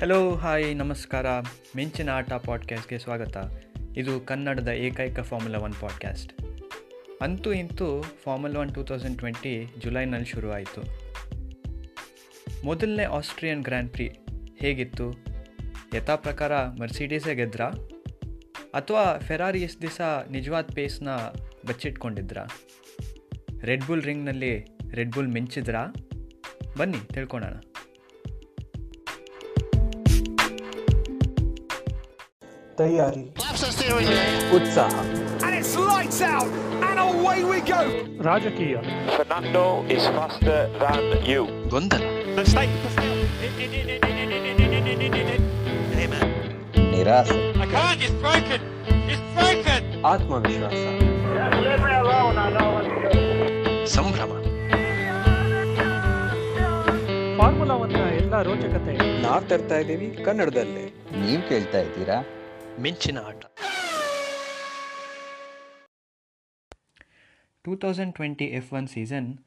Hello hi ನಮಸ್ಕಾರ. ಮಿಂಚಿನ ಆಟ ಪಾಡ್ಕ್ಯಾಸ್ಟ್ಗೆ ಸ್ವಾಗತ. ಇದು ಕನ್ನಡದ ಏಕೈಕ ಫಾರ್ಮುಲಾ ಒನ್ ಪಾಡ್ಕ್ಯಾಸ್ಟ್ ಅಂತೂ ಇಂತೂ formula one two thousand twenty ಜುಲೈನಲ್ಲಿ ಶುರುವಾಯಿತು ಮೊದಲನೇ ಆಸ್ಟ್ರಿಯನ್ ಗ್ರ್ಯಾಂಡ್ ಪ್ರಿ ಹೇಗಿತ್ತು? ಯಥಾ ಪ್ರಕಾರ ಮರ್ಸಿಡೀಸೇ ಗೆದ್ರಾ? ಅಥವಾ ಫೆರಾರಿ ಎಷ್ಟು ದಿವಸ ನಿಜವಾದ ಪೇಸ್ನ ಬಚ್ಚಿಟ್ಕೊಂಡಿದ್ರಾ? ರೆಡ್ ಬುಲ್ ರಿಂಗ್ನಲ್ಲಿ ರೆಡ್ ಬುಲ್ ಮಿಂಚಿದ್ರಾ? ಬನ್ನಿ, ತಿಳ್ಕೊಳೋಣ. we go ರಾಜಕೀಯ Fernando is faster than you. ಗೊಂದಲ ನಿರಾಸೆ I can't it's broken it's broken ಆತ್ಮವಿಶ್ವಾಸ ಸಂಭ್ರಮ ಫಾರ್ಮುಲಾ ಒನ್ನ ಎಲ್ಲ ರೋಚಕತೆ ನಾವ್ ತರ್ತಾ ಇದ್ದೀವಿ ಕನ್ನಡದಲ್ಲೇ ನೀವ್ ಕೇಳ್ತಾ ಇದ್ದೀರಾ ಮಿಂಚಿನ ಆಟ. Two thousand twenty F one season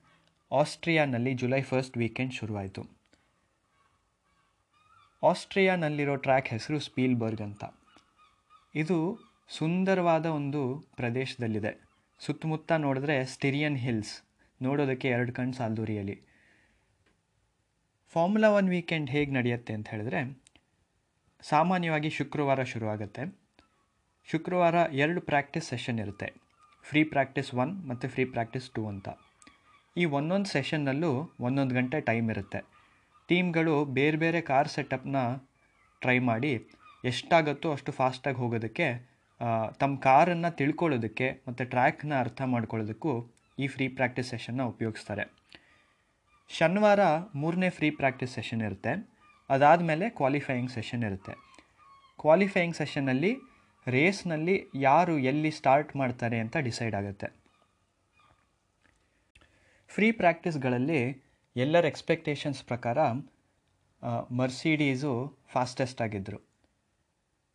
ಆಸ್ಟ್ರಿಯಾನಲ್ಲಿ July first weekend ಶುರುವಾಯಿತು. ಆಸ್ಟ್ರಿಯಾನಲ್ಲಿರೋ ಟ್ರ್ಯಾಕ್ ಹೆಸರು ಸ್ಪೀಲ್ಬರ್ಗ್ ಅಂತ. ಇದು ಸುಂದರವಾದ ಒಂದು ಪ್ರದೇಶದಲ್ಲಿದೆ. ಸುತ್ತಮುತ್ತ ನೋಡಿದ್ರೆ ಸ್ಟಿರಿಯನ್ ಹಿಲ್ಸ್ ನೋಡೋದಕ್ಕೆ ಎರಡು ಕಣ್ಣು ಸಾಲದು ರಿಯಲಿ ಫಾರ್ಮುಲಾ ಒನ್ ವೀಕೆಂಡ್ ಹೇಗೆ ನಡೆಯುತ್ತೆ ಅಂತ ಹೇಳಿದ್ರೆ ಸಾಮಾನ್ಯವಾಗಿ ಶುಕ್ರವಾರ ಶುರುವಾಗುತ್ತೆ. ಶುಕ್ರವಾರ ಎರಡು ಪ್ರಾಕ್ಟೀಸ್ ಸೆಷನ್ ಇರುತ್ತೆ. ಫ್ರೀ ಪ್ರಾಕ್ಟೀಸ್ ಒನ್ ಮತ್ತು ಫ್ರೀ ಪ್ರಾಕ್ಟೀಸ್ ಟೂ ಅಂತ. ಈ ಒಂದೊಂದು ಸೆಷನ್ನಲ್ಲೂ ಒಂದೊಂದು ಗಂಟೆ ಟೈಮ್ ಇರುತ್ತೆ. ಟೀಮ್ಗಳು ಬೇರೆ ಬೇರೆ ಕಾರ್ ಸೆಟಪ್ನ ಟ್ರೈ ಮಾಡಿ ಎಷ್ಟಾಗುತ್ತೋ ಅಷ್ಟು ಫಾಸ್ಟಾಗಿ ಹೋಗೋದಕ್ಕೆ ತಮ್ಮ ಕಾರನ್ನು ತಿಳ್ಕೊಳ್ಳೋದಕ್ಕೆ ಮತ್ತು ಟ್ರ್ಯಾಕ್ನ ಅರ್ಥ ಮಾಡ್ಕೊಳ್ಳೋದಕ್ಕೂ ಈ ಫ್ರೀ ಪ್ರಾಕ್ಟೀಸ್ ಸೆಷನ್ನ ಉಪಯೋಗಿಸ್ತಾರೆ. ಶನಿವಾರ ಮೂರನೇ ಫ್ರೀ ಪ್ರಾಕ್ಟೀಸ್ ಸೆಷನ್ ಇರುತ್ತೆ. ಅದಾದಮೇಲೆ ಕ್ವಾಲಿಫೈಯಿಂಗ್ ಸೆಷನ್ ಇರುತ್ತೆ. ಕ್ವಾಲಿಫೈಯಿಂಗ್ ಸೆಷನಲ್ಲಿ ರೇಸ್ನಲ್ಲಿ ಯಾರು ಎಲ್ಲಿ ಸ್ಟಾರ್ಟ್ ಮಾಡ್ತಾರೆ ಅಂತ ಡಿಸೈಡ್ ಆಗುತ್ತೆ. ಫ್ರೀ ಪ್ರಾಕ್ಟೀಸ್ಗಳಲ್ಲಿ ಎಲ್ಲರ ಎಕ್ಸ್ಪೆಕ್ಟೇಷನ್ಸ್ ಪ್ರಕಾರ ಮರ್ಸಿಡೀಸು ಫಾಸ್ಟೆಸ್ಟ್ ಆಗಿದ್ದರು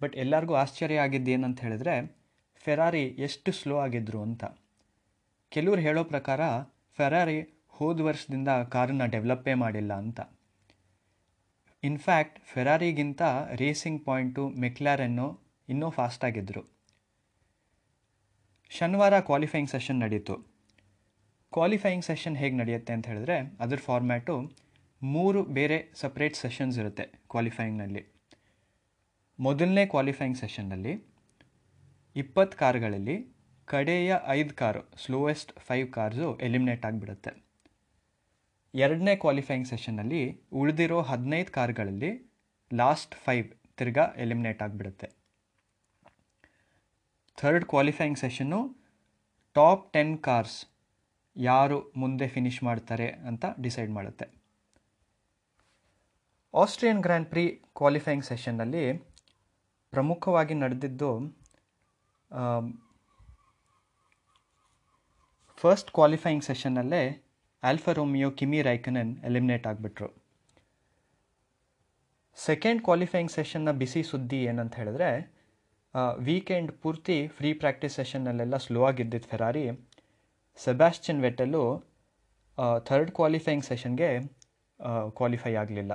ಬಟ್ ಎಲ್ಲರಿಗೂ ಆಶ್ಚರ್ಯ ಆಗಿದ್ದು ಏನಂತ ಹೇಳಿದ್ರೆ ಫೆರಾರಿ ಎಷ್ಟು ಸ್ಲೋ ಆಗಿದ್ರು ಅಂತ. ಕೆಲವ್ರು ಹೇಳೋ ಪ್ರಕಾರ ಫೆರಾರಿ ಹೋದ ವರ್ಷದಿಂದ ಕಾರನ್ನ ಡೆವಲಪ್ಪೇ ಮಾಡಿಲ್ಲ ಅಂತ. ಇನ್ಫ್ಯಾಕ್ಟ್ ಫೆರಾರಿಗಿಂತ ರೇಸಿಂಗ್ ಪಾಯಿಂಟು ಮೆಕ್ಲಾರೆನ್ನು ಇನ್ನೂ ಫಾಸ್ಟಾಗಿದ್ದರು ಶನಿವಾರ ಕ್ವಾಲಿಫೈಯಿಂಗ್ ಸೆಷನ್ ನಡೀತು. ಕ್ವಾಲಿಫೈಯಿಂಗ್ ಸೆಷನ್ ಹೇಗೆ ನಡೆಯುತ್ತೆ ಅಂತ ಹೇಳಿದ್ರೆ, ಅದರ ಫಾರ್ಮ್ಯಾಟು ಮೂರು ಬೇರೆ ಸಪ್ರೇಟ್ ಸೆಷನ್ಸ್ ಇರುತ್ತೆ ಕ್ವಾಲಿಫೈಯಿಂಗ್ನಲ್ಲಿ ಮೊದಲನೇ ಕ್ವಾಲಿಫೈಯಿಂಗ್ ಸೆಷನ್ನಲ್ಲಿ ಇಪ್ಪತ್ತು ಕಾರ್ಗಳಲ್ಲಿ ಕಡೆಯ ಐದು car slowest five cars eliminate ಆಗಿಬಿಡುತ್ತೆ. ಎರಡನೇ ಕ್ವಾಲಿಫೈಯಿಂಗ್ ಸೆಷನ್ನಲ್ಲಿ ಉಳಿದಿರೋ ಹದಿನೈದು ಕಾರ್ಗಳಲ್ಲಿ ಲಾಸ್ಟ್ ಫೈವ್ ತಿರ್ಗಾ ಎಲಿಮಿನೇಟ್ ಆಗಿಬಿಡುತ್ತೆ. Third qualifying session top ten cars ಯಾರು ಮುಂದೆ ಫಿನಿಷ್ ಮಾಡ್ತಾರೆ ಅಂತ ಡಿಸೈಡ್ ಮಾಡುತ್ತೆ. ಆಸ್ಟ್ರಿಯನ್ ಗ್ರ್ಯಾಂಡ್ ಪ್ರಿ ಕ್ವಾಲಿಫೈಯಿಂಗ್ ಸೆಷನ್ನಲ್ಲಿ ಪ್ರಮುಖವಾಗಿ ನಡೆದಿದ್ದು first qualifying ಸೆಷನ್ನಲ್ಲೇ Alfa Romeo, Kimi Raikkonen eliminate ಆಗಿಬಿಟ್ರು. Second qualifying ಸೆಷನ್ನ ಬಿಸಿ ಸುದ್ದಿ ಏನಂತ ಹೇಳಿದ್ರೆ ವೀಕೆಂಡ್ ಪೂರ್ತಿ ಫ್ರೀ ಪ್ರಾಕ್ಟೀಸ್ ಸೆಷನ್ನಲ್ಲೆಲ್ಲ slow ಆಗಿದ್ದಿದ್ದು Ferrari Sebastian Vettel third qualifying ಸೆಷನ್ಗೆ qualify ಆಗಲಿಲ್ಲ.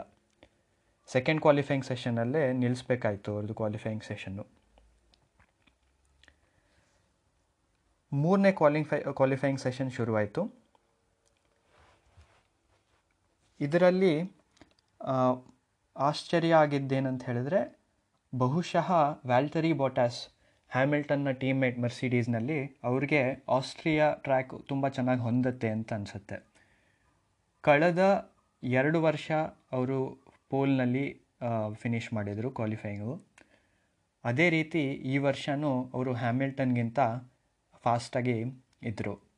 ಸೆಕೆಂಡ್ ಕ್ವಾಲಿಫೈಯಿಂಗ್ ಸೆಷನ್ನಲ್ಲೇ ನಿಲ್ಲಿಸ್ಬೇಕಾಯ್ತು ಅವ್ರದ್ದು ಕ್ವಾಲಿಫೈಯಿಂಗ್ ಸೆಷನ್ನು ಮೂರನೇ ಕ್ವಾಲಿಫೈ ಕ್ವಾಲಿಫೈಯಿಂಗ್ ಸೆಷನ್ ಶುರುವಾಯಿತು. ಇದರಲ್ಲಿ ಆಶ್ಚರ್ಯ ಆಗಿದ್ದೇನಂತ ಹೇಳಿದ್ರೆ ಬಹುಶಃ ವ್ಯಾಲ್ಟರಿ ಬೋಟಾಸ್ ಹ್ಯಾಮಿಲ್ಟನ್ನ ಟೀಮ್ಮೇಟ್ ಮರ್ಸಿಡೀಸ್ನಲ್ಲಿ ಅವ್ರಿಗೆ ಆಸ್ಟ್ರಿಯಾ ಟ್ರ್ಯಾಕ್ ತುಂಬ ಚೆನ್ನಾಗಿ ಹೊಂದುತ್ತೆ ಅಂತ ಅನಿಸುತ್ತೆ. ಕಳೆದ ಎರಡು ವರ್ಷ ಅವರು ಪೋಲ್ನಲ್ಲಿ ಫಿನಿಷ್ ಮಾಡಿದರು ಕ್ವಾಲಿಫೈಯಿಂಗು. ಅದೇ ರೀತಿ ಈ ವರ್ಷವೂ ಅವರು ಹ್ಯಾಮಿಲ್ಟನ್ಗಿಂತ ಫಾಸ್ಟಾಗಿ ಇದ್ದರು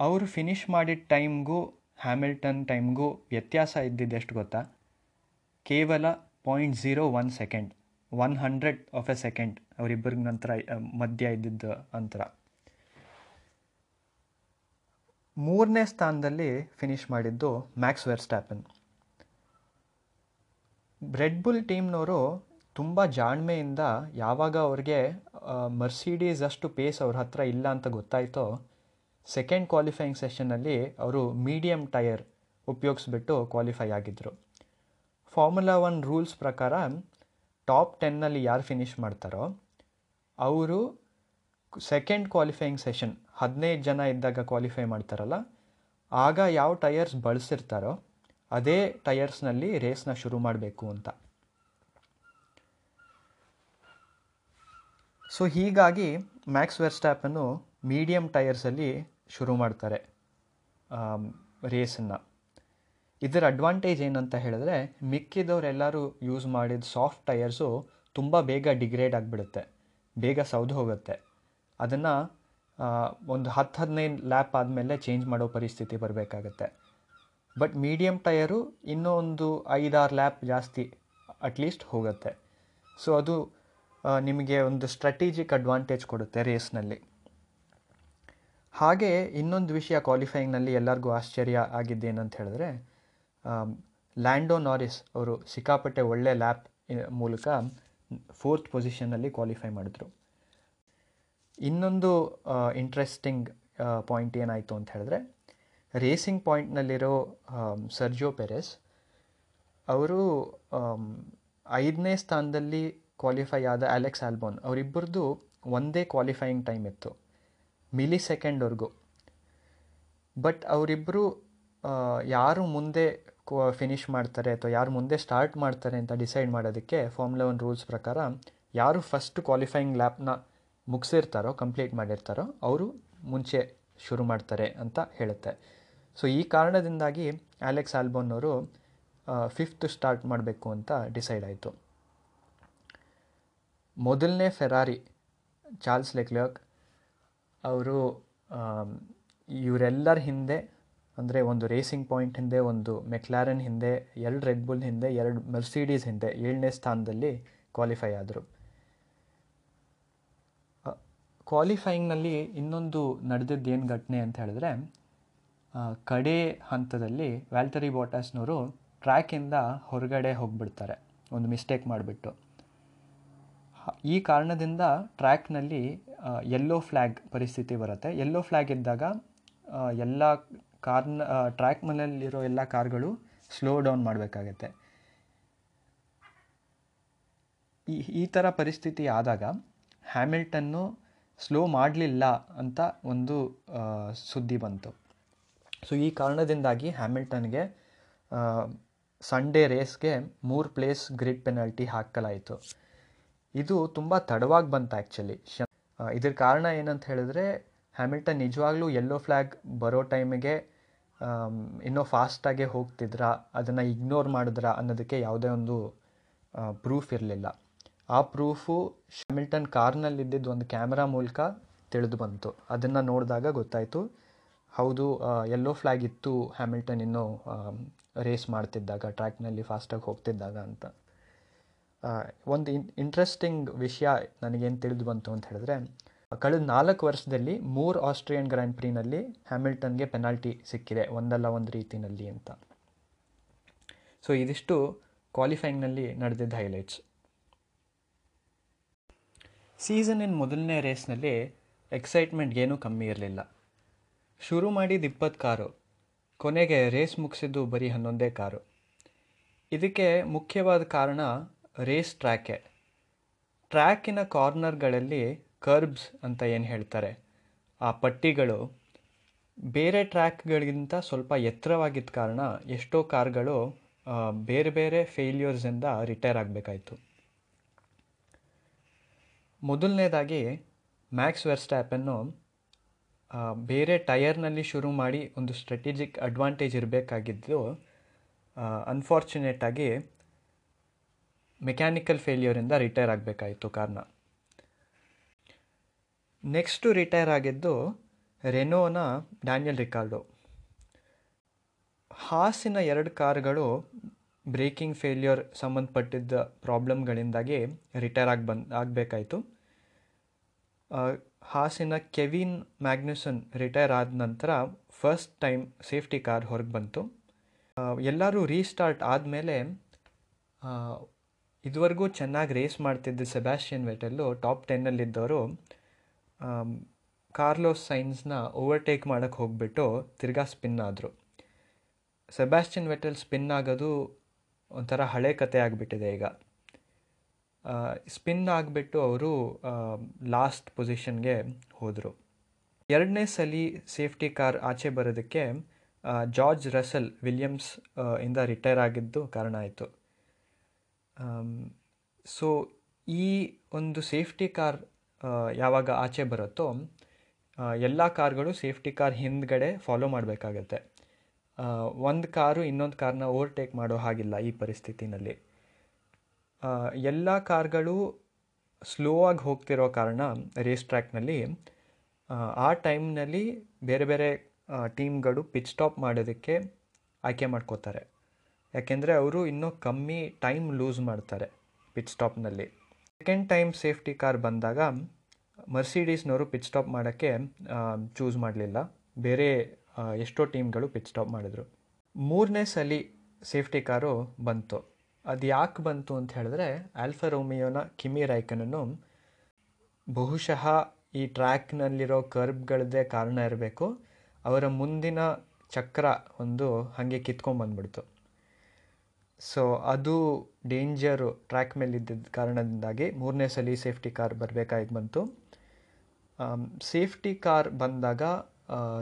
ಅವರು ಫಿನಿಷ್ ಮಾಡಿದ ಟೈಮ್ಗೂ ಹ್ಯಾಮಿಲ್ಟನ್ ಟೈಮ್ಗೂ ವ್ಯತ್ಯಾಸ ಇದ್ದಿದ್ದೆಷ್ಟು ಗೊತ್ತಾ? ಕೇವಲ point zero one second one hundred of a second ಅವರಿಬ್ಬರಿಗೆ ನಂತರ ಮಧ್ಯ ಇದ್ದಿದ್ದ ಅಂತರ. ಮೂರನೇ ಸ್ಥಾನದಲ್ಲಿ ಫಿನಿಷ್ ಮಾಡಿದ್ದು ಮ್ಯಾಕ್ಸ್ ವೆರ್ಸ್ಟ್ಯಾಪನ್ ರೆಡ್ ಬುಲ್ ಟೀಮ್ನವರು ತುಂಬ ಜಾಣ್ಮೆಯಿಂದ ಯಾವಾಗ ಅವ್ರಿಗೆ ಮರ್ಸಿಡೀಸ್ ಅಷ್ಟು ಪೇಸ್ ಅವ್ರ ಹತ್ರ ಇಲ್ಲ ಅಂತ ಗೊತ್ತಾಯ್ತೋ ಸೆಕೆಂಡ್ ಕ್ವಾಲಿಫೈಯಿಂಗ್ ಸೆಷನ್ನಲ್ಲಿ ಅವರು ಮೀಡಿಯಮ್ ಟೈರ್ ಉಪಯೋಗಿಸ್ಬಿಟ್ಟು ಕ್ವಾಲಿಫೈ ಆಗಿದ್ದರು ಫಾರ್ಮುಲಾ ಒನ್ ರೂಲ್ಸ್ ಪ್ರಕಾರ ಟಾಪ್ ಟೆನ್ನಲ್ಲಿ ಯಾರು ಫಿನಿಷ್ ಮಾಡ್ತಾರೋ, ಅವರು ಸೆಕೆಂಡ್ ಕ್ವಾಲಿಫೈಯಿಂಗ್ ಸೆಷನ್ ಹದಿನೈದು ಜನ ಇದ್ದಾಗ ಕ್ವಾಲಿಫೈ ಮಾಡ್ತಾರಲ್ಲ, ಆಗ ಯಾವ ಟಯರ್ಸ್ ಬಳಸಿರ್ತಾರೋ ಅದೇ ಟಯರ್ಸ್ನಲ್ಲಿ ರೇಸ್ನ ಶುರು ಮಾಡಬೇಕು ಅಂತ. ಸೊ ಹೀಗಾಗಿ ಮ್ಯಾಕ್ಸ್ ವೆರ್ಸ್ಟ್ಯಾಪನ್ನು ಮೀಡಿಯಮ್ ಟೈರ್ಸಲ್ಲಿ ಶುರು ಮಾಡ್ತಾರೆ ರೇಸನ್ನು. ಇದರ ಅಡ್ವಾಂಟೇಜ್ ಏನಂತ ಹೇಳಿದ್ರೆ, ಮಿಕ್ಕಿದವರೆಲ್ಲರೂ ಯೂಸ್ ಮಾಡಿದ ಸಾಫ್ಟ್ ಟಯರ್ಸು ತುಂಬ ಬೇಗ ಡಿಗ್ರೇಡ್ ಆಗಿಬಿಡುತ್ತೆ, ಬೇಗ ಸೌದು ಹೋಗುತ್ತೆ. ಅದನ್ನು ಒಂದು ಹತ್ತು ಹದಿನೈದು ಲ್ಯಾಪ್ ಆದಮೇಲೆ ಚೇಂಜ್ ಮಾಡೋ ಪರಿಸ್ಥಿತಿ ಬರಬೇಕಾಗತ್ತೆ. ಬಟ್ ಮೀಡಿಯಮ್ ಟಯರು ಇನ್ನೂ ಒಂದು ಐದಾರು ಲ್ಯಾಪ್ ಜಾಸ್ತಿ ಅಟ್ಲೀಸ್ಟ್ ಹೋಗುತ್ತೆ. ಸೊ ಅದು ನಿಮಗೆ ಒಂದು ಸ್ಟ್ರಾಟಜಿಕ್ ಅಡ್ವಾಂಟೇಜ್ ಕೊಡುತ್ತೆ ರೇಸ್ನಲ್ಲಿ ಹಾಗೆ ಇನ್ನೊಂದು ವಿಷಯ ಕ್ವಾಲಿಫೈಯಿಂಗ್ನಲ್ಲಿ ಎಲ್ಲರಿಗೂ ಆಶ್ಚರ್ಯ ಆಗಿದ್ದೇನಂತ ಹೇಳಿದ್ರೆ ಲ್ಯಾಂಡೋ ನಾರಿಸ್ ಅವರು ಸಿಕ್ಕಾಪಟ್ಟೆ ಒಳ್ಳೆ ಲ್ಯಾಪ್ ಮೂಲಕ ಫೋರ್ತ್ ಪೊಸಿಷನ್ನಲ್ಲಿ ಕ್ವಾಲಿಫೈ ಮಾಡಿದ್ರು. ಇನ್ನೊಂದು ಇಂಟ್ರೆಸ್ಟಿಂಗ್ ಪಾಯಿಂಟ್ ಏನಾಯಿತು ಅಂತ ಹೇಳಿದ್ರೆ ರೇಸಿಂಗ್ ಪಾಯಿಂಟ್ನಲ್ಲಿರೋ ಸರ್ಜೋ ಪೆರೆಸ್ ಅವರು ಐದನೇ ಸ್ಥಾನದಲ್ಲಿ ಕ್ವಾಲಿಫೈ ಆದ ಅಲೆಕ್ಸ್ ಆಲ್ಬೋನ್ ಅವರಿಬ್ಬರದ್ದು ಒಂದೇ ಕ್ವಾಲಿಫೈಯಿಂಗ್ ಟೈಮ್ ಇತ್ತು. ಮಿಲಿ ಸೆಕೆಂಡ್ವರೆಗೂ ಬಟ್ ಅವರಿಬ್ಬರು ಯಾರು ಮುಂದೆ ಫಿನಿಶ್ ಮಾಡ್ತಾರೆ ಅಥವಾ ಯಾರು ಮುಂದೆ ಸ್ಟಾರ್ಟ್ ಮಾಡ್ತಾರೆ ಅಂತ ಡಿಸೈಡ್ ಮಾಡೋದಕ್ಕೆ ಫಾರ್ಮುಲಾ ಒನ್ ರೂಲ್ಸ್ ಪ್ರಕಾರ ಯಾರು ಫಸ್ಟ್ ಕ್ವಾಲಿಫೈಯಿಂಗ್ ಲ್ಯಾಪ್ನ ಮುಗಿಸಿರ್ತಾರೋ ಕಂಪ್ಲೀಟ್ ಮಾಡಿರ್ತಾರೋ, ಅವರು ಮುಂಚೆ ಶುರು ಮಾಡ್ತಾರೆ ಅಂತ ಹೇಳುತ್ತೆ. ಸೊ ಈ ಕಾರಣದಿಂದಾಗಿ ಆಲೆಕ್ಸ್ ಆಲ್ಬೋನ್ ಅವರು ಫಿಫ್ತ್ ಸ್ಟಾರ್ಟ್ ಮಾಡಬೇಕು ಅಂತ ಡಿಸೈಡ್ ಆಯಿತು. ಮೊದಲನೇ ಫೆರಾರಿ ಚಾರ್ಲ್ಸ್ ಲೆಕ್ಲರ್ಕ್ ಅವರು ಇವರೆಲ್ಲರ ಹಿಂದೆ, ಅಂದರೆ ಒಂದು ರೇಸಿಂಗ್ ಪಾಯಿಂಟ್ ಹಿಂದೆ, ಒಂದು ಮೆಕ್ಲಾರನ್ ಹಿಂದೆ, ಎರಡು ರೆಡ್ ಬುಲ್ ಹಿಂದೆ, ಎರಡು ಮರ್ಸಿಡೀಸ್ ಹಿಂದೆ ಏಳನೇ ಸ್ಥಾನದಲ್ಲಿ ಕ್ವಾಲಿಫೈ ಆದರು. ಕ್ವಾಲಿಫೈಯಿಂಗ್ನಲ್ಲಿ ಇನ್ನೊಂದು ನಡೆದಿದ್ದು ಏನು ಘಟನೆ ಅಂತ ಹೇಳಿದ್ರೆ ಕಡೆ ಹಂತದಲ್ಲಿ ವ್ಯಾಲ್ಟರಿ ಬಾಟಾಸ್ನವರು ಟ್ರ್ಯಾಕಿಂದ ಹೊರಗಡೆ ಹೋಗಿಬಿಡ್ತಾರೆ, ಒಂದು ಮಿಸ್ಟೇಕ್ ಮಾಡಿಬಿಟ್ಟು. ಈ ಕಾರಣದಿಂದ ಟ್ರ್ಯಾಕ್ನಲ್ಲಿ ಯೆಲ್ಲೋ ಫ್ಲ್ಯಾಗ್ ಪರಿಸ್ಥಿತಿ ಬರುತ್ತೆ. ಯೆಲ್ಲೋ ಫ್ಲ್ಯಾಗ್ ಇದ್ದಾಗ ಎಲ್ಲ ಕಾರ್ನ ಟ್ರ್ಯಾಕ್ ಮನೆಯಲ್ಲಿರೋ ಎಲ್ಲ ಕಾರ್ಗಳು ಸ್ಲೋ ಡೌನ್ ಮಾಡಬೇಕಾಗತ್ತೆ. ಈ ಈ ಥರ ಪರಿಸ್ಥಿತಿ ಆದಾಗ ಹ್ಯಾಮಿಲ್ಟನ್ನು ಸ್ಲೋ ಮಾಡಲಿಲ್ಲ ಅಂತ ಒಂದು ಸುದ್ದಿ ಬಂತು. ಸೊ ಈ ಕಾರಣದಿಂದಾಗಿ ಹ್ಯಾಮಿಲ್ಟನ್ಗೆ ಸಂಡೇ ರೇಸ್ಗೆ ಮೂರು ಪ್ಲೇಸ್ ಗ್ರಿಡ್ ಪೆನಾಲ್ಟಿ ಹಾಕಲಾಯಿತು. ಇದು ತುಂಬ ತಡವಾಗಿ ಬಂತು ಆ್ಯಕ್ಚುಲಿ ಇದ್ರ ಕಾರಣ ಏನಂತ ಹೇಳಿದ್ರೆ, ಹ್ಯಾಮಿಲ್ಟನ್ ನಿಜವಾಗ್ಲೂ ಯೆಲ್ಲೋ ಫ್ಲ್ಯಾಗ್ ಬರೋ ಟೈಮಿಗೆ ಇನ್ನೂ ಫಾಸ್ಟಾಗೆ ಹೋಗ್ತಿದ್ರಾ, ಅದನ್ನು ಇಗ್ನೋರ್ ಮಾಡಿದ್ರಾ ಅನ್ನೋದಕ್ಕೆ ಯಾವುದೇ ಒಂದು ಪ್ರೂಫ್ ಇರಲಿಲ್ಲ. ಆ ಪ್ರೂಫು ಹ್ಯಾಮಿಲ್ಟನ್ ಕಾರ್ನಲ್ಲಿದ್ದಿದ್ದು ಒಂದು ಕ್ಯಾಮ್ರಾ ಮೂಲಕ ತಿಳಿದು ಬಂತು. ಅದನ್ನು ನೋಡಿದಾಗ ಗೊತ್ತಾಯಿತು, ಹೌದು ಯೆಲ್ಲೋ ಫ್ಲ್ಯಾಗ್ ಇತ್ತು ಹ್ಯಾಮಿಲ್ಟನ್ ಇನ್ನೂ ರೇಸ್ ಮಾಡ್ತಿದ್ದಾಗ ಟ್ರ್ಯಾಕ್ನಲ್ಲಿ ಫಾಸ್ಟಾಗಿ ಹೋಗ್ತಿದ್ದಾಗ ಅಂತ. ಒಂದು ಇನ್ ಇಂಟ್ರೆಸ್ಟಿಂಗ್ ವಿಷಯ ನನಗೇನು ತಿಳಿದು ಬಂತು ಅಂತ ಹೇಳಿದ್ರೆ, ಕಳೆದ ನಾಲ್ಕು ವರ್ಷದಲ್ಲಿ ಮೂರು ಆಸ್ಟ್ರಿಯನ್ ಗ್ರ್ಯಾಂಡ್ ಪ್ರೀನಲ್ಲಿ ಹ್ಯಾಮಿಲ್ಟನ್ಗೆ ಪೆನಾಲ್ಟಿ ಸಿಕ್ಕಿದೆ, ಒಂದಲ್ಲ ಒಂದು ರೀತಿಯಲ್ಲಿ ಅಂತ. ಸೊ ಇದಿಷ್ಟು ಕ್ವಾಲಿಫೈಯಿಂಗ್ನಲ್ಲಿ ನಡೆದಿದ್ದ ಹೈಲೈಟ್ಸ್ ಸೀಸನಿನ ಮೊದಲನೇ ರೇಸ್ನಲ್ಲಿ ಎಕ್ಸೈಟ್ಮೆಂಟ್ ಏನೂ ಕಮ್ಮಿ ಇರಲಿಲ್ಲ. ಶುರು ಮಾಡಿದ ಇಪ್ಪತ್ತು ಕಾರು, ಕೊನೆಗೆ ರೇಸ್ ಮುಗಿಸಿದ್ದು ಬರೀ ಹನ್ನೊಂದೇ ಕಾರು. ಇದಕ್ಕೆ ಮುಖ್ಯವಾದ ಕಾರಣ ರೇಸ್ ಟ್ರ್ಯಾಕೆ. ಟ್ರ್ಯಾಕಿನ ಕಾರ್ನರ್ಗಳಲ್ಲಿ ಕರ್ಬ್ಸ್ ಅಂತ ಏನು ಹೇಳ್ತಾರೆ? ಆ ಪಟ್ಟಿಗಳು ಬೇರೆ ಟ್ರ್ಯಾಕ್ಗಳಿಗಿಂತ ಸ್ವಲ್ಪ ಎತ್ತರವಾಗಿದ್ದ ಕಾರಣ ಎಷ್ಟೋ ಕಾರ್ಗಳು ಬೇರೆ ಬೇರೆ ಫೇಲ್ಯೂರ್ಸಿಂದ ರಿಟೈರ್ ಆಗಬೇಕಾಯಿತು. ಮೊದಲನೇದಾಗಿ ಮ್ಯಾಕ್ಸ್ ವೆರ್ಸ್ಟ್ಯಾಪನ್ನು ಬೇರೆ ಟಯರ್ನಲ್ಲಿ ಶುರು ಮಾಡಿ ಒಂದು ಸ್ಟ್ರಾಟಜಿಕ್ ಅಡ್ವಾಂಟೇಜ್ ಇರಬೇಕಾಗಿದ್ದು ಅನ್ಫಾರ್ಚುನೇಟಾಗಿ ಮೆಕ್ಯಾನಿಕಲ್ ಫೇಲ್ಯೂರಿಂದ ರಿಟೈರ್ ಆಗಬೇಕಾಯಿತು ಕಾರ್ನ. ನೆಕ್ಸ್ಟು ರಿಟೈರ್ ಆಗಿದ್ದು ರೆನೋನ ಡ್ಯಾನಿಯಲ್ ರಿಕಾರ್ಡೋ. ಹಾಸಿನ ಎರಡು ಕಾರ್ಗಳು ಬ್ರೇಕಿಂಗ್ ಫೇಲ್ಯೂರ್ ಸಂಬಂಧಪಟ್ಟಿದ್ದ ಪ್ರಾಬ್ಲಮ್ಗಳಿಂದಾಗಿ ರಿಟೈರ್ ಆಗಿ ಬಂದು, ಆಗಬೇಕಾಯಿತು. ಹಾಸಿನ ಕೆವಿನ್ ಮ್ಯಾಗ್ನಿಸನ್ ರಿಟೈರ್ ಆದ ನಂತರ ಫಸ್ಟ್ ಟೈಮ್ ಸೇಫ್ಟಿ ಕಾರ್ ಹೊರಗೆ ಬಂತು. ಎಲ್ಲರೂ ರೀಸ್ಟಾರ್ಟ್ ಆದಮೇಲೆ ಇದುವರೆಗೂ ಚೆನ್ನಾಗಿ ರೇಸ್ ಮಾಡ್ತಿದ್ದ ಸೆಬಾಸ್ಟಿಯನ್ ವೆಟೆಲ್ಲು ಟಾಪ್ ಟೆನ್ನಲ್ಲಿದ್ದವರು ಕಾರ್ಲೋಸ್ ಸೈನ್ಸ್ನ ಓವರ್ಟೇಕ್ ಮಾಡೋಕ್ಕೆ ಹೋಗ್ಬಿಟ್ಟು ತಿರ್ಗಾ ಸ್ಪಿನ್ ಆದರು. ಸೆಬಾಸ್ಟಿಯನ್ ವೆಟೆಲ್ ಸ್ಪಿನ್ ಆಗೋದು ಒಂಥರ ಹಳೆ ಕತೆ ಆಗಿಬಿಟ್ಟಿದೆ ಈಗ. ಸ್ಪಿನ್ ಆಗಿಬಿಟ್ಟು ಅವರು ಲಾಸ್ಟ್ ಪೊಸಿಷನ್ಗೆ ಹೋದರು. ಎರಡನೇ ಸಲಿ ಸೇಫ್ಟಿ ಕಾರ್ ಆಚೆ ಬರೋದಕ್ಕೆ ಜಾರ್ಜ್ ರಸಲ್ ವಿಲಿಯಮ್ಸ್ ಇಂದ ರಿಟೈರ್ ಆಗಿದ್ದು ಕಾರಣ ಆಯಿತು. ಸೊ ಈ ಒಂದು ಸೇಫ್ಟಿ ಕಾರ್ ಯಾವಾಗ ಆಚೆ ಬರುತ್ತೋ ಎಲ್ಲ ಕಾರ್ಗಳು ಸೇಫ್ಟಿ ಕಾರ್ ಹಿಂದ್ಗಡೆ ಫಾಲೋ ಮಾಡಬೇಕಾಗತ್ತೆ. ಒಂದು ಕಾರು ಇನ್ನೊಂದು ಕಾರ್ನ ಓವರ್ಟೇಕ್ ಮಾಡೋ ಹಾಗಿಲ್ಲ ಈ ಪರಿಸ್ಥಿತಿನಲ್ಲಿ. ಎಲ್ಲ ಕಾರ್ಗಳು ಸ್ಲೋ ಆಗಿ ಹೋಗ್ತಿರೋ ಕಾರಣ ರೇಸ್ ಟ್ರ್ಯಾಕ್ನಲ್ಲಿ ಆ ಟೈಮ್ನಲ್ಲಿ ಬೇರೆ ಬೇರೆ ಟೀಮ್ಗಳು ಪಿಚ್ ಸ್ಟಾಪ್ ಮಾಡೋದಕ್ಕೆ ಆಯ್ಕೆ ಮಾಡ್ಕೋತಾರೆ. ಯಾಕೆಂದರೆ ಅವರು ಇನ್ನೂ ಕಮ್ಮಿ ಟೈಮ್ ಲೂಸ್ ಮಾಡ್ತಾರೆ ಪಿಚ್ ಸ್ಟಾಪ್ನಲ್ಲಿ ಸೆಕೆಂಡ್ ಟೈಮ್ ಸೇಫ್ಟಿ ಕಾರ್ ಬಂದಾಗ ಮರ್ಸಿಡೀಸ್ನವರು ಪಿಚ್ ಸ್ಟಾಪ್ ಮಾಡೋಕ್ಕೆ ಚೂಸ್ ಮಾಡಲಿಲ್ಲ. ಬೇರೆ ಎಷ್ಟೋ ಟೀಮ್ಗಳು ಪಿಚ್ ಸ್ಟಾಪ್ ಮಾಡಿದ್ರು. ಮೂರನೇ ಸಲ ಸೇಫ್ಟಿ ಕಾರು ಬಂತು. ಅದು ಯಾಕೆ ಬಂತು ಅಂತ ಹೇಳಿದ್ರೆ ಆಲ್ಫಾ ರೋಮಿಯೋನ ಕಿಮಿ ರೈಕನನ್ನು ಬಹುಶಃ ಈ ಟ್ರ್ಯಾಕ್ನಲ್ಲಿರೋ ಕರ್ಬ್ಗಳದ್ದೇ ಕಾರಣ ಇರಬೇಕು. ಅವರ ಮುಂದಿನ ಚಕ್ರ ಒಂದು ಹಾಗೆ ಕಿತ್ಕೊಂಡ್ಬಂದ್ಬಿಡ್ತು ಸೊ ಅದು ಡೇಂಜರು ಟ್ರ್ಯಾಕ್ ಮೇಲೆ ಇದ್ದಿದ್ದ ಕಾರಣದಿಂದಾಗಿ ಮೂರನೇ ಸಲ ಸೇಫ್ಟಿ ಕಾರ್ ಬರಬೇಕಾಗಿ ಬಂತು. ಸೇಫ್ಟಿ ಕಾರ್ ಬಂದಾಗ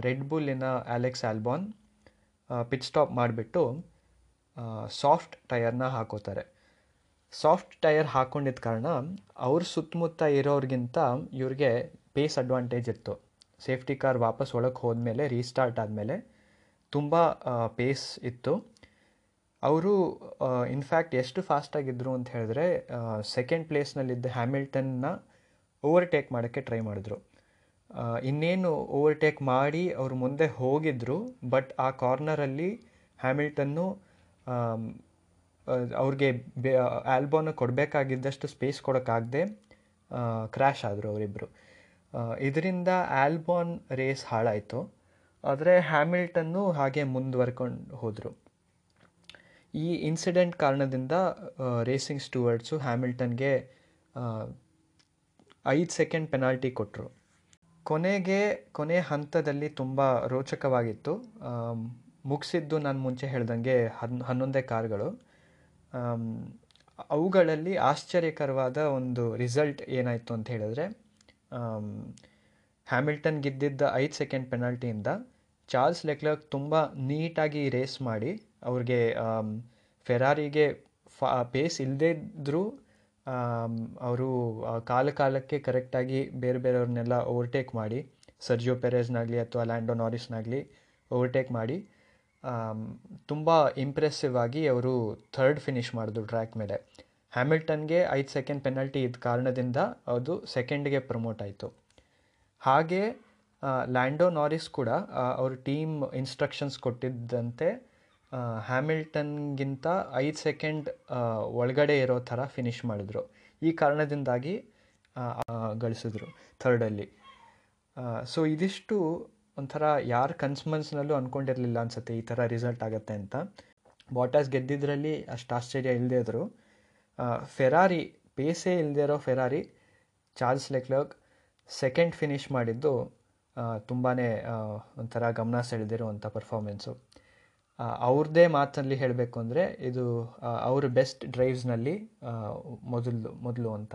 ರೆಡ್ ಬುಲ್ಲಿನ ಆಲೆಕ್ಸ್ ಆಲ್ಬಾನ್ ಪಿಚ್ ಸ್ಟಾಪ್ ಮಾಡಿಬಿಟ್ಟು ಸಾಫ್ಟ್ ಟಯರ್ನ ಹಾಕೋತಾರೆ. ಸಾಫ್ಟ್ ಟಯರ್ ಹಾಕೊಂಡಿದ್ದ ಕಾರಣ ಅವ್ರ ಸುತ್ತಮುತ್ತ ಇರೋರಿಗಿಂತ ಇವ್ರಿಗೆ ಪೇಸ್ ಅಡ್ವಾಂಟೇಜ್ ಇತ್ತು. ಸೇಫ್ಟಿ ಕಾರ್ ವಾಪಸ್ ಒಳಗೆ ಹೋದ್ಮೇಲೆ ರೀಸ್ಟಾರ್ಟ್ ಆದಮೇಲೆ ತುಂಬ ಪೇಸ್ ಇತ್ತು. ಅವರು ಇನ್ಫ್ಯಾಕ್ಟ್ ಎಷ್ಟು ಫಾಸ್ಟಾಗಿದ್ದರು ಅಂತ ಹೇಳಿದ್ರೆ ಸೆಕೆಂಡ್ ಪ್ಲೇಸ್ನಲ್ಲಿದ್ದ ಹ್ಯಾಮಿಲ್ಟನ್ನ ಓವರ್ಟೇಕ್ ಮಾಡೋಕ್ಕೆ ಟ್ರೈ ಮಾಡಿದ್ರು. ಇನ್ನೇನು ಓವರ್ಟೇಕ್ ಮಾಡಿ ಅವರು ಮುಂದೆ ಹೋಗಿದ್ರು ಬಟ್ ಆ ಕಾರ್ನರಲ್ಲಿ ಹ್ಯಾಮಿಲ್ಟನ್ನು ಅವ್ರಿಗೆ ಬೇ ಆಲ್ಬೋನ ಕೊಡಬೇಕಾಗಿದ್ದಷ್ಟು ಸ್ಪೇಸ್ ಕೊಡೋಕ್ಕಾಗದೆ ಕ್ರ್ಯಾಶ್ ಆದರು ಅವರಿಬ್ಬರು ಇದರಿಂದ ಆಲ್ಬೋನ್ ರೇಸ್ ಹಾಳಾಯಿತು. ಆದರೆ ಹ್ಯಾಮಿಲ್ಟನ್ನು ಹಾಗೆ ಮುಂದುವರ್ಕೊಂಡು ಹೋದರು. ಈ ಇನ್ಸಿಡೆಂಟ್ ಕಾರಣದಿಂದ ರೇಸಿಂಗ್ ಸ್ಟೂವರ್ಡ್ಸು ಹ್ಯಾಮಿಲ್ಟನ್ಗೆ ಐದು ಸೆಕೆಂಡ್ ಪೆನಾಲ್ಟಿ ಕೊಟ್ಟರು ಕೊನೆಗೆ, ಕೊನೆ ಹಂತದಲ್ಲಿ ತುಂಬ ರೋಚಕವಾಗಿತ್ತು. ಮುಗಿಸಿದ್ದು ನಾನು ಮುಂಚೆ ಹೇಳ್ದಂಗೆ ಹನ್, ಹನ್ನೊಂದೇ ಕಾರ್ಗಳು. ಅವುಗಳಲ್ಲಿ ಆಶ್ಚರ್ಯಕರವಾದ ಒಂದು ರಿಸಲ್ಟ್ ಏನಾಯಿತು ಅಂತ ಹೇಳಿದ್ರೆ ಹ್ಯಾಮಿಲ್ಟನ್ ಗೆದ್ದಿದ್ದ ಐದು ಸೆಕೆಂಡ್ ಪೆನಾಲ್ಟಿಯಿಂದ ಚಾರ್ಲ್ಸ್ ಲೆಕ್ಲರ್ಕ್ ತುಂಬ ನೀಟಾಗಿ ರೇಸ್ ಮಾಡಿ ಅವ್ರಿಗೆ ಫೆರಾರಿಗೆ ಫಾ ಪೇಸ್ ಇಲ್ಲದೇ ಇದ್ದರೂ ಅವರು ಕಾಲ ಕಾಲಕ್ಕೆ ಕರೆಕ್ಟಾಗಿ ಬೇರೆ ಬೇರೆಯವ್ರನ್ನೆಲ್ಲ ಓವರ್ಟೇಕ್ ಮಾಡಿ ಸರ್ಜಿಯೋ ಪೆರೇಸ್ನಾಗಲಿ ಅಥವಾ ಲ್ಯಾಂಡೋ ನಾರಿಸ್ನಾಗಲಿ ಓವರ್ಟೇಕ್ ಮಾಡಿ ತುಂಬ ಇಂಪ್ರೆಸ್ಸಿವ್ ಆಗಿ ಅವರು ಥರ್ಡ್ ಫಿನಿಷ್ ಮಾಡಿದ್ರು ಟ್ರ್ಯಾಕ್ ಮೇಲೆ. ಹ್ಯಾಮಿಲ್ಟನ್ಗೆ ಐದು ಸೆಕೆಂಡ್ ಪೆನಲ್ಟಿ ಇದ್ದ ಕಾರಣದಿಂದ ಅದು ಸೆಕೆಂಡ್ಗೆ ಪ್ರಮೋಟ್ ಆಯಿತು. ಹಾಗೆ ಲ್ಯಾಂಡೋ ನಾರಿಸ್ ಕೂಡ ಅವ್ರ ಟೀಮ್ ಇನ್ಸ್ಟ್ರಕ್ಷನ್ಸ್ ಕೊಟ್ಟಿದ್ದಂತೆ ಹ್ಯಾಮಿಲ್ಟನ್ಗಿಂತ ಐದು ಸೆಕೆಂಡ್ ಒಳಗಡೆ ಇರೋ ಥರ ಫಿನಿಷ್ ಮಾಡಿದ್ರು. ಈ ಕಾರಣದಿಂದಾಗಿ ಗಳಿಸಿದ್ರು ಥರ್ಡಲ್ಲಿ. ಸೊ ಇದಿಷ್ಟು ಒಂಥರ ಯಾರ ಕನ್ಸ್ಮನ್ಸ್ನಲ್ಲೂ ಅಂದ್ಕೊಂಡಿರಲಿಲ್ಲ ಅನ್ಸುತ್ತೆ ಈ ಥರ ರಿಸಲ್ಟ್ ಆಗುತ್ತೆ ಅಂತ. ಬಾಟಾಸ್ ಗೆದ್ದಿದ್ರಲ್ಲಿ ಅಷ್ಟು ಆಶ್ಚರ್ಯ ಇಲ್ಲದೇ ಇದ್ದರು ಫೆರಾರಿ, ಪೇಸೇ ಇಲ್ಲದೇ ಇರೋ Ferrari, Charles Leclerc second finish ಮಾಡಿದ್ದು ತುಂಬಾ ಒಂಥರ ಗಮನ ಸೆಳೆದಿರುವಂಥ ಪರ್ಫಾರ್ಮೆನ್ಸು. ಅವ್ರದ್ದೇ ಮಾತಲ್ಲಿ ಹೇಳಬೇಕು ಅಂದರೆ ಇದು ಅವ್ರ ಬೆಸ್ಟ್ ಡ್ರೈವ್ಸ್ನಲ್ಲಿ ಮೊದಲು ಮೊದಲು ಅಂತ.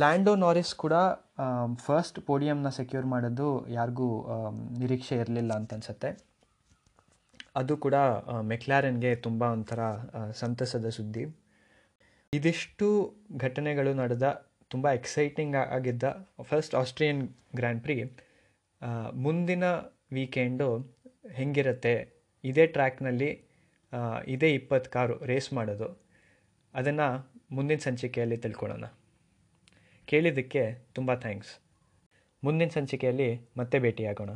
ಲ್ಯಾಂಡೋ ನಾರಿಸ್ ಕೂಡ ಫಸ್ಟ್ ಪೋಡಿಯಮ್ನ ಸೆಕ್ಯೂರ್ ಮಾಡೋದು ಯಾರಿಗೂ ನಿರೀಕ್ಷೆ ಇರಲಿಲ್ಲ ಅಂತ ಅನ್ಸುತ್ತೆ. ಅದು ಕೂಡ ಮೆಕ್ಲಾರನ್ಗೆ ತುಂಬ ಒಂಥರ ಸಂತಸದ ಸುದ್ದಿ. ಇದಿಷ್ಟು ಘಟನೆಗಳು ನಡೆದ, ತುಂಬ ಎಕ್ಸೈಟಿಂಗ್ ಆಗಿದ್ದ ಫಸ್ಟ್ ಆಸ್ಟ್ರಿಯನ್ ಗ್ರ್ಯಾಂಡ್ ಪ್ರಿ ಮುಂದಿನ ವೀಕೆಂಡು ಹೆಂಗಿರುತ್ತೆ, ಇದೇ ಟ್ರ್ಯಾಕ್ನಲ್ಲಿ ಇದೇ ಇಪ್ಪತ್ತು ಕಾರು ರೇಸ್ ಮಾಡೋದು, ಅದನ್ನು ಮುಂದಿನ ಸಂಚಿಕೆಯಲ್ಲಿ ತಿಳ್ಕೊಳ್ಳೋಣ. ಕೇಳಿದ್ದಕ್ಕೆ ತುಂಬ ಥ್ಯಾಂಕ್ಸ್. ಮುಂದಿನ ಸಂಚಿಕೆಯಲ್ಲಿ ಮತ್ತೆ ಭೇಟಿಯಾಗೋಣ.